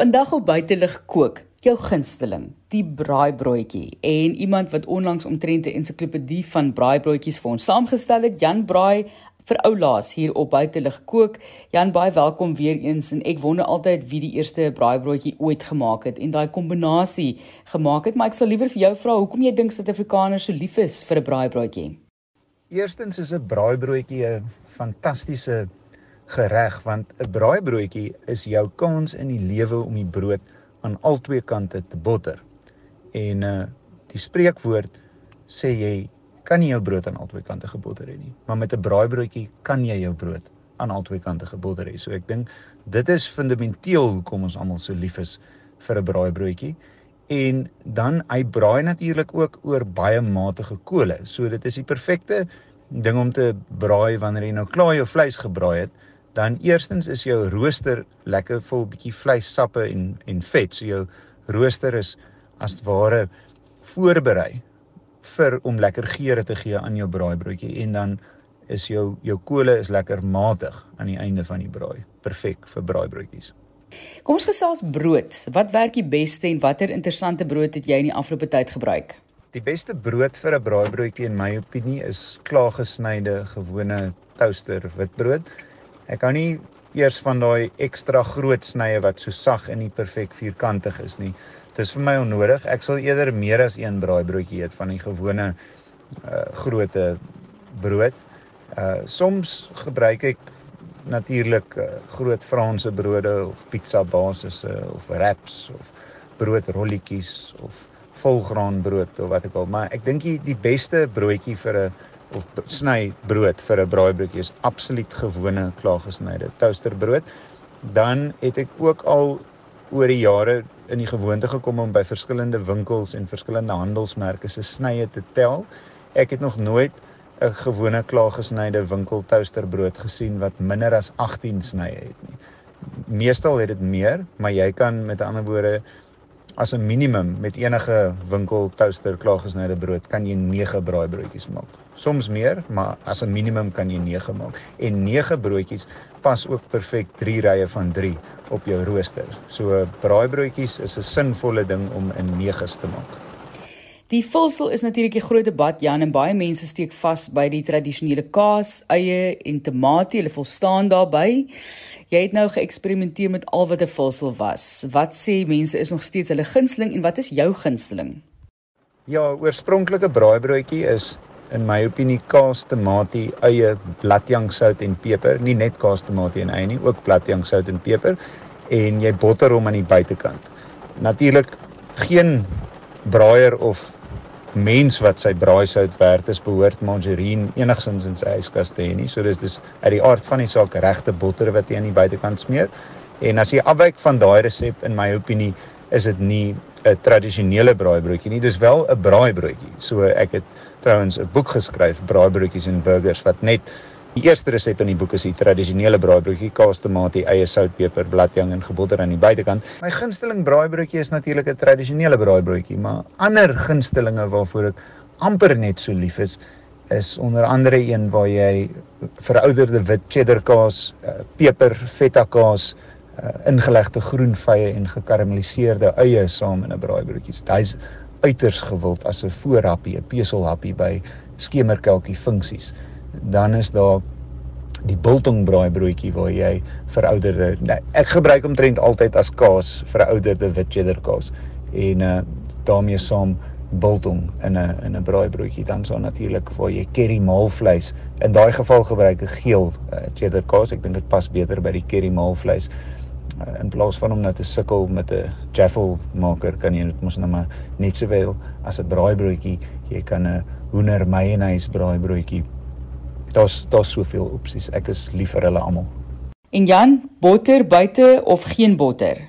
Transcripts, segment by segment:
Vandag op buitelug kook, jou gunsteling, die braaibroodjie. En iemand wat onlangs omtrent 'n ensiklopedie van braaibroodjies vir ons saamgestel het, Jan Braai vir oulaas hier op buitelug kook. Jan, baie welkom weer eens en ek wonder altyd wie die eerste braaibroodjie ooit gemaak het en daai kombinasie gemaak het, maar ek sal liewer vir jou vra hoekom jy dink Suid-Afrikaners so lief is vir 'n braaibroodjie. Eerstens is 'n braaibroodjie 'n fantastiese gereg want 'n braaibroodjie is jou kans in die lewe om die brood aan albei kante te botter. En uh die spreekwoord sê jy kan nie jou brood aan albei kante gebotter hê nie, maar met 'n braaibroodjie kan jy jou brood aan albei kante gebotter hê. So ek dink dit is fundamenteel hoekom ons almal so lief is vir 'n braaibroodjie. En dan hy braai natuurlik ook oor baie matige kole. So dit is die perfekte ding om te braai wanneer jy nou klaar jou vleis gebraai het dan eerstens is jou rooster lekker vol bietjie vleissappe en en vet. So jou rooster is as ware voorberei vir om lekker geure te gee aan jou braaibroodjie en dan is jou jou kole is lekker matig aan die einde van die braai. Perfek vir braaibroodjies. Kom ons gesels brood. Wat werk die beste en watter interessante brood het jy in die afgelope tyd gebruik? Die beste brood vir 'n braaibroodjie in my opinie is klaargesnyde gewone toaster witbrood. Ek hou nie eers van daai ekstra groot snye wat so sag en nie perfek vierkantig is nie. Dit is vir my onnodig. Ek sal eerder meer as een braaibroodjie eet van die gewone uh grootte brood. Uh soms gebruik ek natuurlik uh, groot Franse brode of pizza basisse of wraps of broodrolletjies of volgraanbrood of wat ek al, maar ek dink die, beste broodjie vir 'n of sny brood vir 'n braaibroodjie is absoluut gewone klaargesnyde toasterbrood. Dan het ek ook al oor die jare in die gewoonte gekom om by verskillende winkels en verskillende handelsmerke se snye te tel. Ek het nog nooit 'n gewone klaargesnyde winkel toasterbrood gesien wat minder as 18 snye het nie. Meestal het dit meer, maar jy kan met ander woorde as 'n minimum met enige winkel toaster klaargesnyde brood kan jy 9 braaibroodjies maak soms meer, maar as 'n minimum kan jy 9 maak. En 9 broodjies pas ook perfek 3 rye van 3 op jou rooster. So braaibroodjies is 'n sinvolle ding om in 9's te maak. Die vulsel is natuurlik 'n groot debat Jan en baie mense steek vas by die tradisionele kaas, eie en tamatie. Hulle volstaan daarbey. Jy het nou geëksperimenteer met al wat 'n vulsel was. Wat sê mense is nog steeds hulle gunsteling en wat is jou gunsteling? Ja, oorspronklike braaibroodjie is in my opinie kaas, tamatie, eie, bladjangsout en peper, nie net kaas, tamatie en eie nie, ook bladjangsout en peper en jy botter hom aan die buitekant. Natuurlik geen braaier of mens wat sy braaisout werd is behoort margarine enigsins in sy yskas te hê nie. So dis dis uit die aard van die saak regte botter wat jy aan die buitekant smeer. En as jy afwyk van daai resep in my opinie is dit nie 'n tradisionele braaibroodjie nie. Dis wel 'n braaibroodjie. So ek het trouens 'n boek geskryf, Braaibroodjies en Burgers, wat net die eerste resep in die boek is die tradisionele braaibroodjie, kaas, tamatie, eie, sout, peper, bladjang en gebotter aan die buitekant. My gunsteling braaibroodjie is natuurlik 'n tradisionele braaibroodjie, maar ander gunstelinge waarvoor ek amper net so lief is, is onder andere een waar jy verouderde wit cheddar kaas, eh, peper, feta kaas, uh, ingelegde groen vye en gekarameliseerde eie saam in 'n braaibroodjie. Dis uiters gewild as 'n voorhappie, 'n peselhappie by skemerkelkie funksies. Dan is daar die biltong braaibroodjie waar jy verouderde nee, ek gebruik omtrent altyd as kaas verouderde wit cheddar kaas. En uh daarmee saam biltong in 'n in 'n braaibroodjie. Dan so natuurlik waar jy curry maalvleis in daai geval gebruik 'n geel uh, cheddar kaas. Ek dink dit pas beter by die curry maalvleis. In plaas van om nou te sukkel met 'n jaffle maker kan jy dit mos nou maar net sowel as 'n braaibroodjie. Jy kan 'n hoender mayonnaise braaibroodjie daar's daar's soveel opsies ek is lief vir hulle almal. En Jan botter buite of geen botter?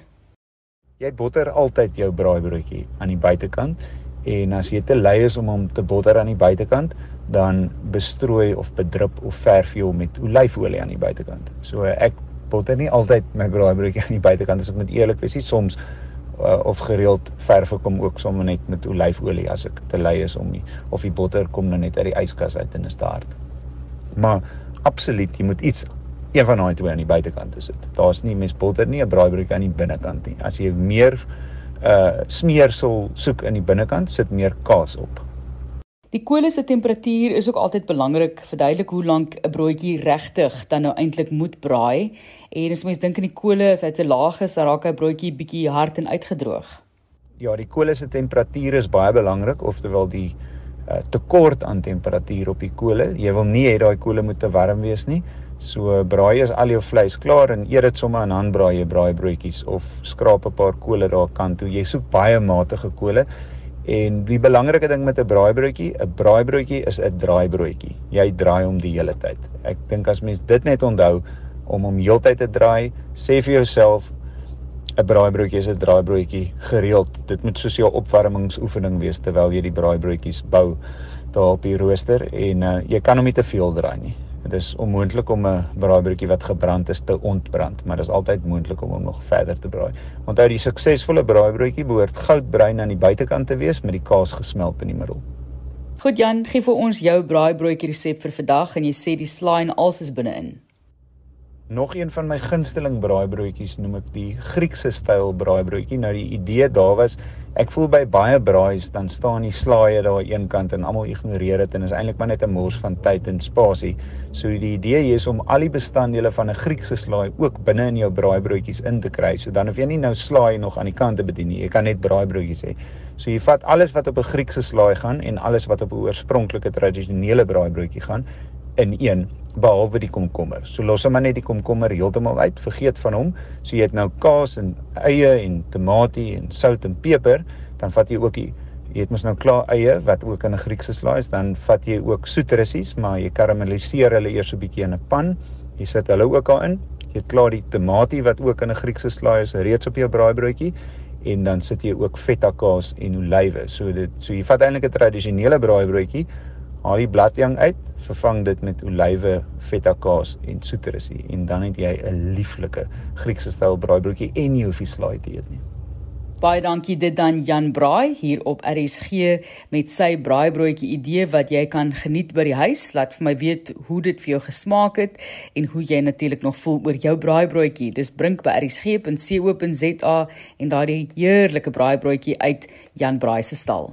Jy botter altyd jou braaibroodjie aan die buitekant en as jy te lui is om hom te botter aan die buitekant dan bestrooi of bedrup of verf jy hom met olyfolie aan die buitekant. So ek botter nie altyd my braaibroodjie aan die buitekant. As ek moet eerlik wees, soms uh, of gereeld verf ek hom ook sommer net met olyfolie as ek te lui is om nie of die botter kom nou net uit die yskas uit en is te hard. Maar absoluut, jy moet iets een van daai twee aan die buitekant te sit. Daar's nie mes botter nie, 'n braaibroodjie aan die binnekant nie. As jy meer uh smeersel soek in die binnekant, sit meer kaas op. Die kolle se temperatuur is ook altyd belangrik. Verduidelik hoe lank 'n broodjie regtig dan nou eintlik moet braai. En as mens dink aan die kolle, as hy te laag is, dan raak hy broodjie bietjie hard en uitgedroog. Ja, die kolle se temperatuur is baie belangrik, oftewel die uh, tekort aan temperatuur op die kolle. Jy wil nie hê daai kolle moet te warm wees nie. So braai eers al jou vleis klaar en eet dit sommer aan handbraai jy braai broodjies of skraap 'n paar kole daar kant toe. Jy soek baie matige kole. En die belangrike ding met 'n braaibroodjie, 'n braaibroodjie is 'n draaibroodjie. Jy draai hom die hele tyd. Ek dink as mens dit net onthou om hom heeltyd te draai, sê vir jouself 'n braaibroodjie is 'n draaibroodjie gereeld. Dit moet soos jou opwarmingsoefening wees terwyl jy die braaibroodjies bou daar op die rooster en uh, jy kan hom nie te veel draai nie. Dit is onmoontlik om 'n braaibroodjie wat gebrand is te ontbrand, maar dit is altyd moontlik om hom nog verder te braai. Onthou die suksesvolle braaibroodjie behoort goudbruin aan die buitekant te wees met die kaas gesmelt in die middel. Goed Jan, gee vir ons jou braaibroodjie resep vir vandag en jy sê die slaai en alles is binne-in. Nog een van my gunsteling braaibroodjies noem ek die Griekse styl braaibroodjie. Nou die idee daar was, ek voel by baie braais dan staan die slaaië daar een kant en almal ignoreer dit en is eintlik maar net 'n mors van tyd en spasie. So die idee hier is om al die bestanddele van 'n Griekse slaai ook binne in jou braaibroodjies in te kry. So dan hoef jy nie nou slaai nog aan die kante bedien nie. Jy kan net braaibroodjies hê. So jy vat alles wat op 'n Griekse slaai gaan en alles wat op 'n oorspronklike tradisionele braaibroodjie gaan in een behalwe die komkommer. So los hom net die komkommer heeltemal uit, vergeet van hom. So jy het nou kaas en eie en tamatie en sout en peper, dan vat jy ook die jy het mos nou klaar eie wat ook in 'n Griekse slaai is, dan vat jy ook soetrussies, maar jy karamelliseer hulle eers 'n bietjie in 'n pan. Jy sit hulle ook daarin. Jy het klaar die tamatie wat ook in 'n Griekse slaai is, reeds op jou braaibroodjie en dan sit jy ook feta kaas en olywe. So dit so jy vat eintlik 'n tradisionele braaibroodjie haal die bladjang uit, vervang dit met olywe, feta kaas en soeterussie en dan het jy 'n lieflike Griekse styl braaibroodjie en jy hoef nie slaai te eet nie. Baie dankie dit dan Jan Braai hier op RSG met sy braaibroodjie idee wat jy kan geniet by die huis. Laat vir my weet hoe dit vir jou gesmaak het en hoe jy natuurlik nog voel oor jou braaibroodjie. Dis brink by rsg.co.za en daardie heerlike braaibroodjie uit Jan Braai se stal.